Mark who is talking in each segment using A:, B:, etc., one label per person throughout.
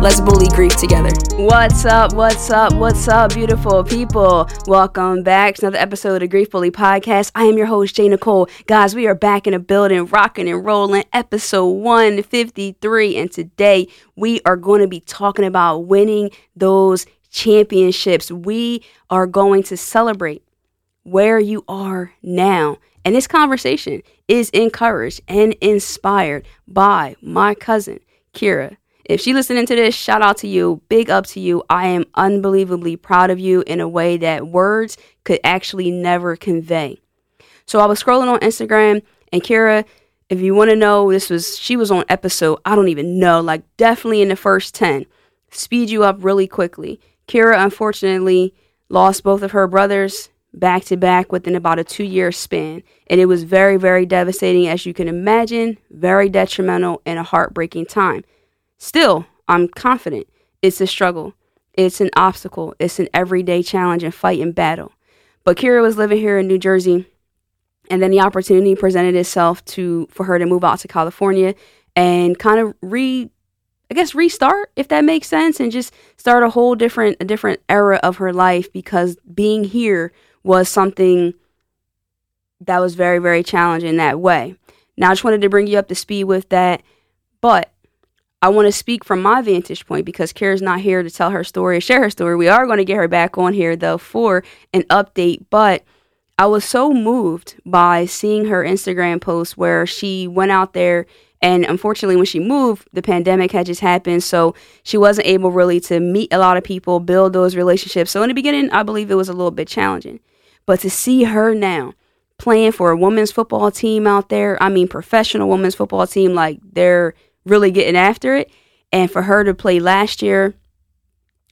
A: Let's bully grief together. What's up? What's up? What's up, beautiful people? Welcome back to another episode of Grief Bully Podcast. I am your host, Jay Nicole. Guys, we are back in the building, rocking and rolling, episode 153. And today we are going to be talking about winning those championships. We are going to celebrate where you are now. And this conversation is encouraged and inspired by my cousin, Kira. If she listening to this, shout out to you. Big up to you. I am unbelievably proud of you in a way that words could actually never convey. So I was scrolling on Instagram and Kira, if you want to know, this was she was on episode, I don't even know, like definitely in the first 10. Speed you up really quickly. Kira unfortunately lost both of her brothers back to back within about a two year span. And it was very, very devastating, as you can imagine, very detrimental and a heartbreaking time. Still, I'm confident it's a struggle, it's an obstacle, it's an everyday challenge and fight and battle. But Kira was living here in New Jersey, and then the opportunity presented itself to for her to move out to California and kind of re I guess restart if that makes sense and just start a whole different a different era of her life because being here was something that was very, very challenging that way. Now, I just wanted to bring you up to speed with that, but I want to speak from my vantage point because Kara's not here to tell her story or share her story. We are going to get her back on here, though, for an update, but I was so moved by seeing her Instagram post where she went out there and unfortunately, when she moved, the pandemic had just happened. So she wasn't able really to meet a lot of people, build those relationships. So in the beginning, I believe it was a little bit challenging. But to see her now playing for a women's football team out there, I mean, professional women's football team, like they're really getting after it. And for her to play last year,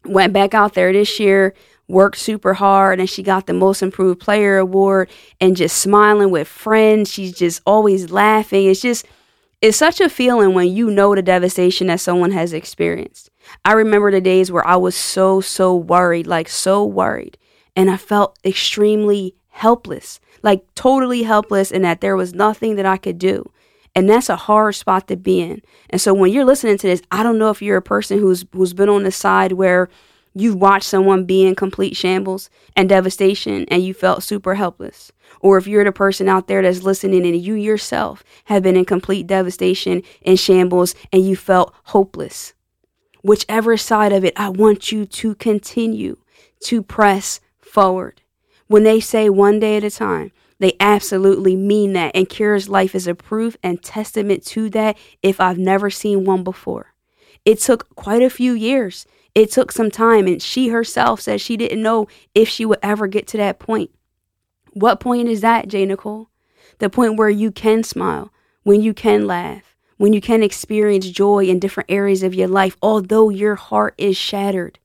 A: went back out there this year, worked super hard, and she got the most improved player award and just smiling with friends. She's just always laughing. It's just, it's such a feeling when you know the devastation that someone has experienced. I remember the days where I was so, so worried, like so worried and I felt extremely helpless, like totally helpless, and that there was nothing that I could do. And that's a hard spot to be in. And so when you're listening to this, I don't know if you're a person who's who's been on the side where you've watched someone be in complete shambles and devastation and you felt super helpless. Or if you're the person out there that's listening and you yourself have been in complete devastation and shambles and you felt hopeless. Whichever side of it, I want you to continue to press forward. When they say one day at a time, they absolutely mean that. And Kira's life is a proof and testament to that if I've never seen one before. It took quite a few years. It took some time, and she herself said she didn't know if she would ever get to that point. What point is that, Jay Nicole? The point where you can smile, when you can laugh, when you can experience joy in different areas of your life, although your heart is shattered.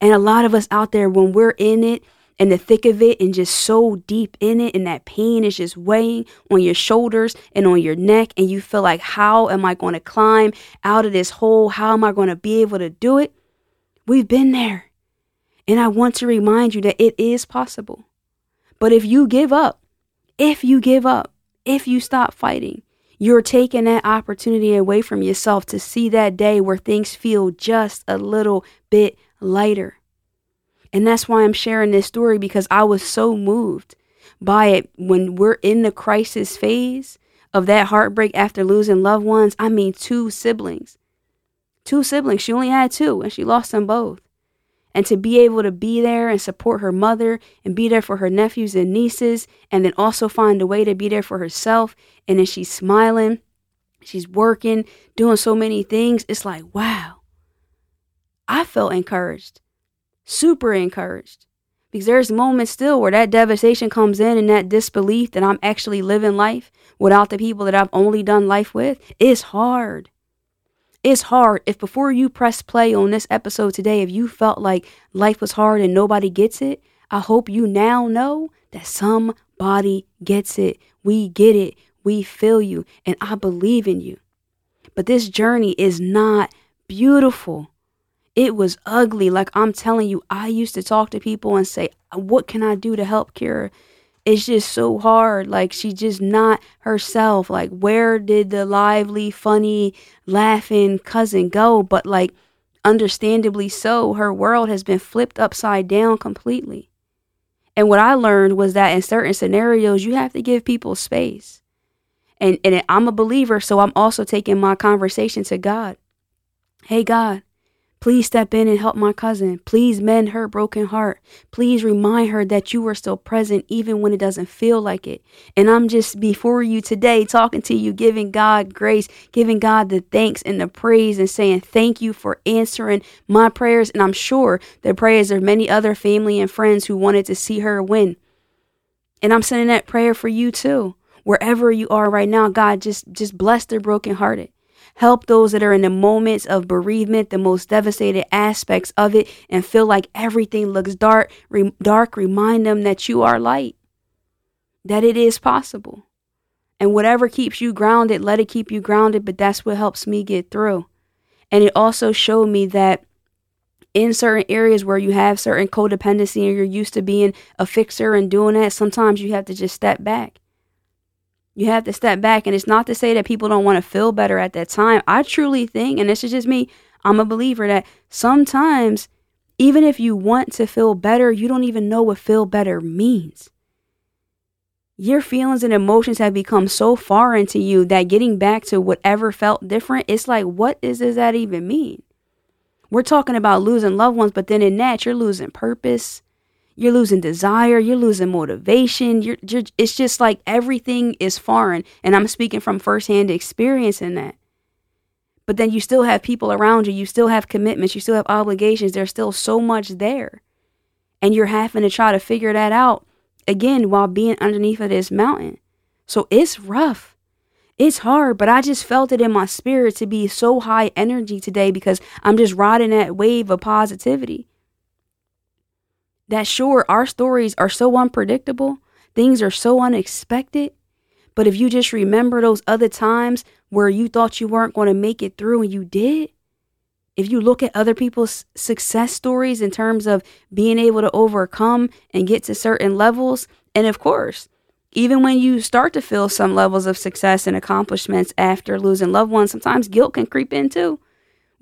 A: And a lot of us out there, when we're in it, in the thick of it and just so deep in it and that pain is just weighing on your shoulders and on your neck and you feel like how am i going to climb out of this hole? How am i going to be able to do it? We've been there. And i want to remind you that it is possible. But if you give up if you give up if you stop fighting you're taking that opportunity away from yourself to see that day where things feel just a little bit lighter. And that's why I'm sharing this story because I was so moved by it when we're in the crisis phase of that heartbreak after losing loved ones. I mean, two siblings. Two siblings. She only had two and she lost them both. And to be able to be there and support her mother and be there for her nephews and nieces, and then also find a way to be there for herself. And then she's smiling, she's working, doing so many things. It's like, wow I felt encouraged, super encouraged. Because there's moments still where that devastation comes in and that disbelief that I'm actually living life without the people that I've only done life with. It's hard. It's hard. If before you press play on this episode today, if you felt like life was hard and nobody gets it, I hope you now know that somebody gets it. We get it. We feel you and I believe in you. But this journey is not beautiful. It was ugly. Like I'm telling you, I used to talk to people and say, What can I do to help Kira? It's just so hard. Like she's just not herself. Like, where did the lively, funny, laughing cousin go? But like, understandably so, her world has been flipped upside down completely. And what I learned was that in certain scenarios, you have to give people space. And, and I'm a believer, so I'm also taking my conversation to God. Hey, God, Please step in and help my cousin. Please mend her broken heart. Please remind her that you are still present even when it doesn't feel like it. And I'm just before you today talking to you, giving God grace, giving God the thanks and the praise and saying thank you for answering my prayers. And I'm sure the prayers of many other family and friends who wanted to see her win. And I'm sending that prayer for you too. Wherever you are right now, God just just bless the brokenhearted. Help those that are in the moments of bereavement, the most devastated aspects of it, and feel like everything looks dark. Re- dark. Remind them that you are light, that it is possible. And whatever keeps you grounded, let it keep you grounded. But that's what helps me get through. And it also showed me that in certain areas where you have certain codependency and you're used to being a fixer and doing that, sometimes you have to just step back you have to step back. And it's not to say that people don't want to feel better at that time. I truly think, and this is just me, I'm a believer that sometimes, even if you want to feel better, you don't even know what feel better means. Your feelings and emotions have become so foreign to you that getting back to whatever felt different, it's like, what is, does that even mean? We're talking about losing loved ones, but then in that, you're losing purpose you're losing desire you're losing motivation you're, you're, it's just like everything is foreign and i'm speaking from firsthand experience in that. But then you still have people around you you still have commitments you still have obligations there's still so much there. And you're having to try to figure that out again while being underneath of this mountain. So it's rough. It's hard but i just felt it in my spirit to be so high energy today because i'm just riding that wave of positivity that sure, our stories are so unpredictable, things are so unexpected. But if you just remember those other times where you thought you weren't going to make it through and you did, if you look at other people's success stories in terms of being able to overcome and get to certain levels, and of course, even when you start to feel some levels of success and accomplishments after losing loved ones, sometimes guilt can creep in too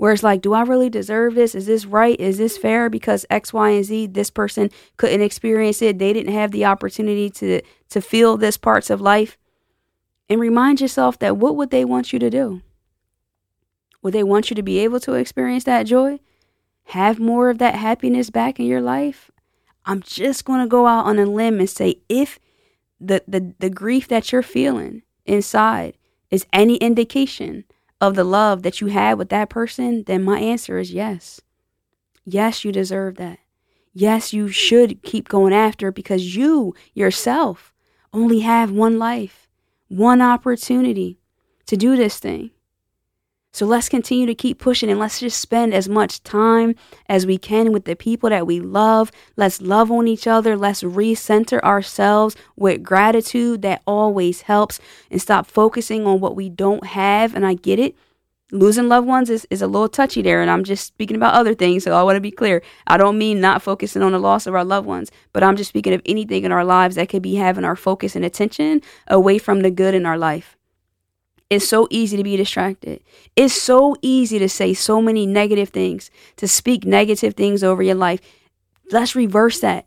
A: where it's like, do I really deserve this? Is this right? Is this fair? Because X, Y, and Z, this person couldn't experience it. They didn't have the opportunity to to feel this parts of life. And remind yourself that what would they want you to do? Would they want you to be able to experience that joy? Have more of that happiness back in your life? I'm just to go out on a limb and say if the, the, the grief that you're feeling inside is any indication of the love that you had with that person, then my answer is yes. Yes, you deserve that. Yes, you should keep going after because you yourself only have one life, one opportunity to do this thing. So let's continue to keep pushing and let's just spend as much time as we can with the people that we love. Let's love on each other. Let's recenter ourselves with gratitude that always helps and stop focusing on what we don't have. And I get it. Losing loved ones is, is a little touchy there, and I'm just speaking about other things, so I want to be clear. I don't mean not focusing on the loss of our loved ones, but I'm just speaking of anything in our lives that could be having our focus and attention away from the good in our life. It's so easy to be distracted. It's so easy to say so many negative things, to speak negative things over your life. Let's reverse that.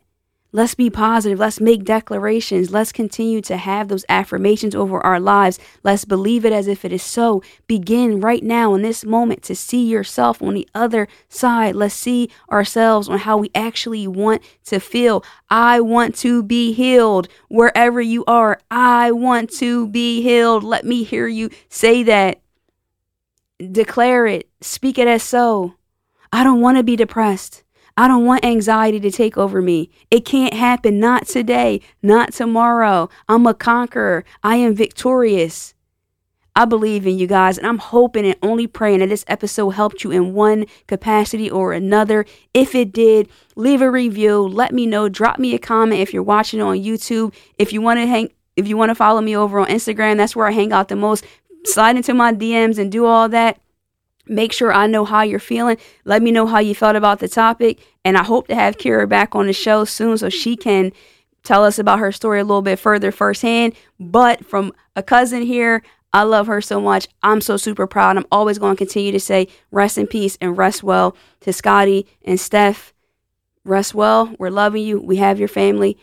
A: Let's be positive. Let's make declarations. Let's continue to have those affirmations over our lives. Let's believe it as if it is so. Begin right now in this moment to see yourself on the other side. Let's see ourselves on how we actually want to feel. I want to be healed wherever you are. I want to be healed. Let me hear you say that. Declare it. Speak it as so. I don't want to be depressed. I don't want anxiety to take over me. It can't happen. Not today. Not tomorrow. I'm a conqueror. I am victorious. I believe in you guys, and I'm hoping and only praying that this episode helped you in one capacity or another. If it did, leave a review. Let me know. Drop me a comment if you're watching on YouTube. If you want to hang if you want to follow me over on Instagram, that's where I hang out the most. Slide into my DMs and do all that. Make sure I know how you're feeling. Let me know how you felt about the topic. And I hope to have Kira back on the show soon so she can tell us about her story a little bit further firsthand. But from a cousin here, I love her so much. I'm so super proud. I'm always going to continue to say rest in peace and rest well to Scotty and Steph. Rest well. We're loving you. We have your family.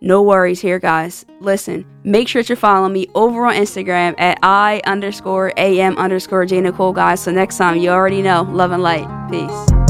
A: No worries here, guys. Listen, make sure to follow me over on Instagram at I underscore AM underscore J Nicole, guys. So next time, you already know. Love and light. Peace.